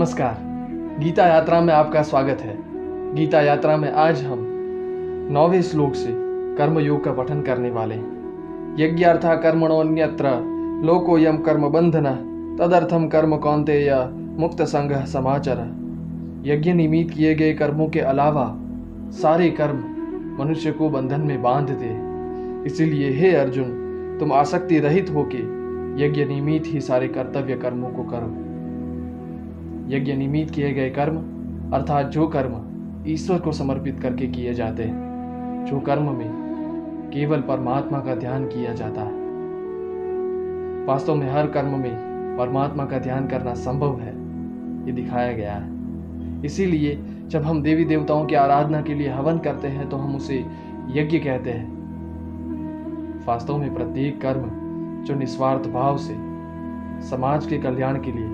नमस्कार। गीता यात्रा में आपका स्वागत है। गीता यात्रा में आज हम नौवे श्लोक से कर्म योग का पठन करने वाले हैं। यज्ञार्था कर्मणोन्यत्र लोकोयम कर्म बंधन तदर्थम कर्म कौंतेय मुक्त संघ समाचर। यज्ञ निमित किए गए कर्मों के अलावा सारे कर्म मनुष्य को बंधन में बाँध दे इसीलिए हे अर्जुन, तुम आसक्ति रहित होके यज्ञ निमित ही सारे कर्तव्य कर्मों को करो। यज्ञ निमित किए गए कर्म, अर्थात जो कर्म ईश्वर को समर्पित करके किए जाते हैं, जो कर्म में केवल परमात्मा का ध्यान किया जाता है। वास्तव में हर कर्म में परमात्मा का ध्यान करना संभव है, ये दिखाया गया है। इसीलिए जब हम देवी देवताओं की आराधना के लिए हवन करते हैं तो हम उसे यज्ञ कहते हैं। वास्तव में प्रत्येक कर्म जो निस्वार्थ भाव से समाज के कल्याण के लिए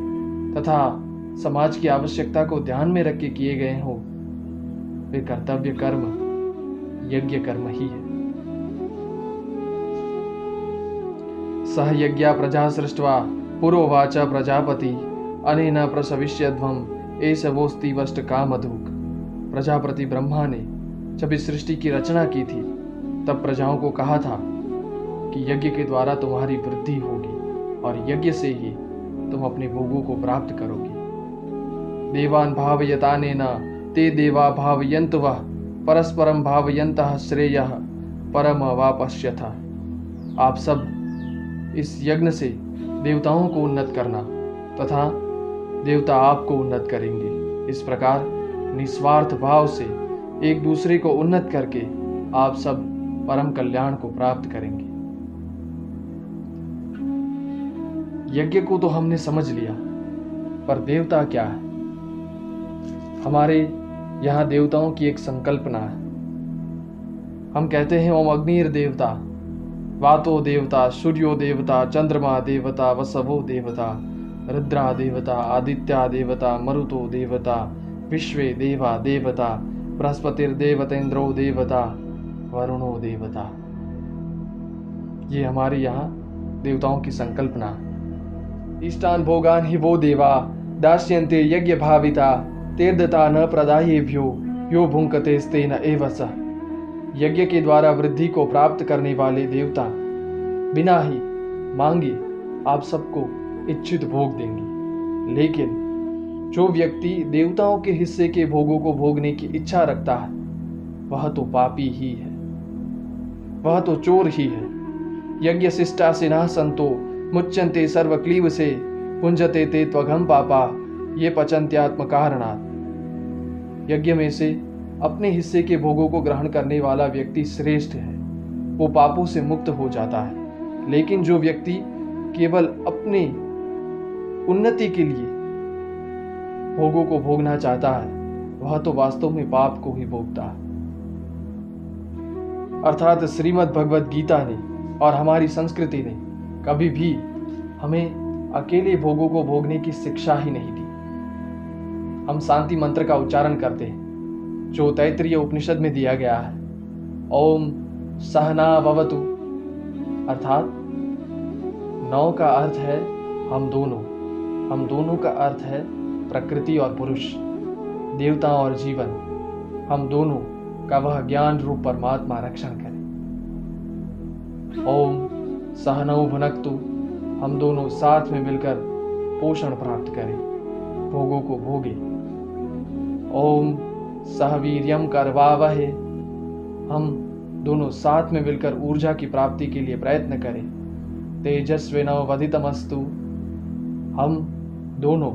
तथा समाज की आवश्यकता को ध्यान में रख के किए गए हो वे कर्तव्य कर्म, यज्ञ कर्म ही है। सह यज्ञ प्रजा सृष्टवा, पुरोवाच प्रजापति, अनेन प्रसविष्यध्वम एस वोस्ति वष्ट कामधुक। प्रजापति ब्रह्मा ने जब इस सृष्टि की रचना की थी, तब प्रजाओं को कहा था कि यज्ञ के द्वारा तुम्हारी वृद्धि होगी और यज्ञ से ही तुम अपने भोगों को प्राप्त करोगे। देवान भावयता न ते देवा भावयंत वह परस्परम भावयंत श्रेय, परम वापश्यथ। आप सब इस यज्ञ से देवताओं को उन्नत करना, तथा देवता आपको उन्नत करेंगे। इस प्रकार निस्वार्थ भाव से एक दूसरे को उन्नत करके आप सब परम कल्याण को प्राप्त करेंगे। यज्ञ को तो हमने समझ लिया, पर देवता क्या है? हमारे यहाँ देवताओं की एक संकल्पना है। हम कहते हैं, ओम अग्निर देवता, वातो देवता, सूर्यो देवता, चंद्रमा देवता, वसवो देवता, रुद्रा देवता, आदित्या देवता, मरुतो देवता, विश्वे देवा देवता बृहस्पतिर्देवतेन्द्रो देवता, वरुणो देवता। ये हमारे यहाँ देवताओं की संकल्पना। इष्टान भोगान ही वो देवा, दास्यन्ते यज्ञ भाविता तीर्थता न प्रदायेभ्यो, यो भुंकते स्तेन एव स। यज्ञ के द्वारा वृद्धि को प्राप्त करने वाले देवता। बिना ही मांगे, आप सबको इच्छित भोग देंगे। लेकिन, जो व्यक्ति देवताओं के हिस्से के भोगों को भोगने की इच्छा रखता है, वह तो पापी ही है। वह तो चोर ही है। यज्ञ शिष्टा से न संतो मुच्यंते सर्वक्लीव से पुंजते ते त्वघम पापा, ये पचंत्यात्म कारणात् यज्ञ में से अपने हिस्से के भोगों को ग्रहण करने वाला व्यक्ति श्रेष्ठ है। वो पापों से मुक्त हो जाता है। लेकिन जो व्यक्ति केवल अपने उन्नति के लिए भोगों को भोगना चाहता है, वह तो वास्तव में पाप को ही भोगता है। अर्थात श्रीमद् भगवत गीता ने और हमारी संस्कृति ने कभी भी हमें अकेले भोगों को भोगने की शिक्षा ही नहीं दी। हम शांति मंत्र का उच्चारण करते हैं, जो तैतरीय उपनिषद में दिया गया है। ओम सहना भवतु। अर्थात, नौ का अर्थ है हम दोनों। हम दोनों का अर्थ है प्रकृति और पुरुष, देवता और जीवन। हम दोनों का वह ज्ञान रूप परमात्मा रक्षण करे। ओम सहनऊ भुनकतु। हम दोनों साथ में मिलकर पोषण प्राप्त करें। भोगों को भोगे। ओम सहवीर्यम करवावहे। हम दोनों साथ में मिलकर ऊर्जा की प्राप्ति के लिए प्रयत्न करें। तेजस्वी नवधितमस्तु हम दोनों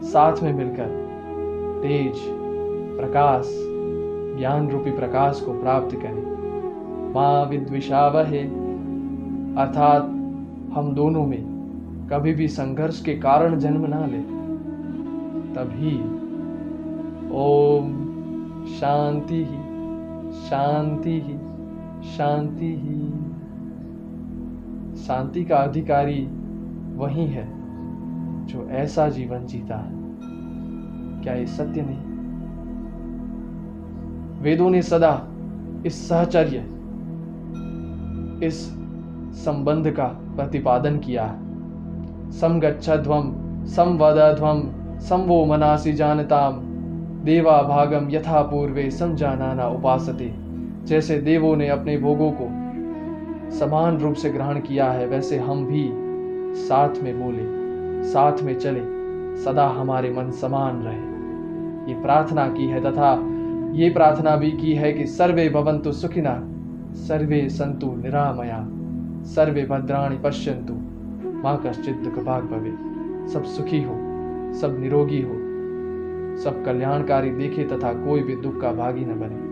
साथ में मिलकर तेज प्रकाश ज्ञान रूपी प्रकाश को प्राप्त करें। माँ विद्विषावहे। अर्थात हम दोनों में कभी भी संघर्ष के कारण जन्म ना ले। तभी ओम शांति ही शांति ही शांति ही। शांति का अधिकारी वही है जो ऐसा जीवन जीता है। क्या ये सत्य नहीं? वेदों ने सदा इस सहचर्य, इस संबंध का प्रतिपादन किया है। समगच्छध्वम समवदध्वम संवो मनासी जानताम देवा भागम यथा पूर्वे समझाना उपासते। जैसे देवों ने अपने भोगों को समान रूप से ग्रहण किया है, वैसे हम भी साथ में बोले, साथ में चले, सदा हमारे मन समान रहे। ये प्रार्थना की है तथा ये प्रार्थना भी की है कि सर्वे भवंतु सुखिना, सर्वे संतु निरामया, सर्वे भद्राणी पश्यंतु माँ कश्चित दुख भाग भवे सब सुखी हो, सब निरोगी हो। सब कल्याणकारी देखे तथा कोई भी दुख का भागी न बने।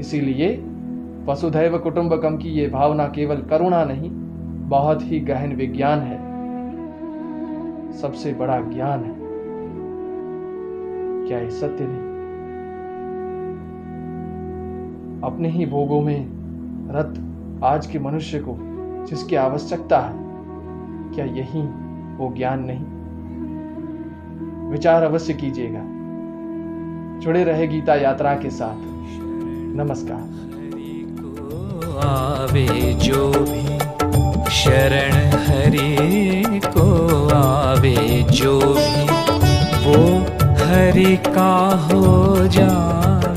इसीलिए वसुधैव कुटुंबकम की ये भावना केवल करुणा नहीं, बहुत ही गहन विज्ञान है। सबसे बड़ा ज्ञान है। क्या ये सत्य नहीं? अपने ही भोगों में रत आज के मनुष्य को जिसकी आवश्यकता है, क्या यही वो ज्ञान नहीं? विचार अवश्य कीजिएगा। जुड़े रहे गीता यात्रा के साथ। नमस्कार। आवे जो भी शरण हरि को आवे जो भी, वो हरि का हो जाए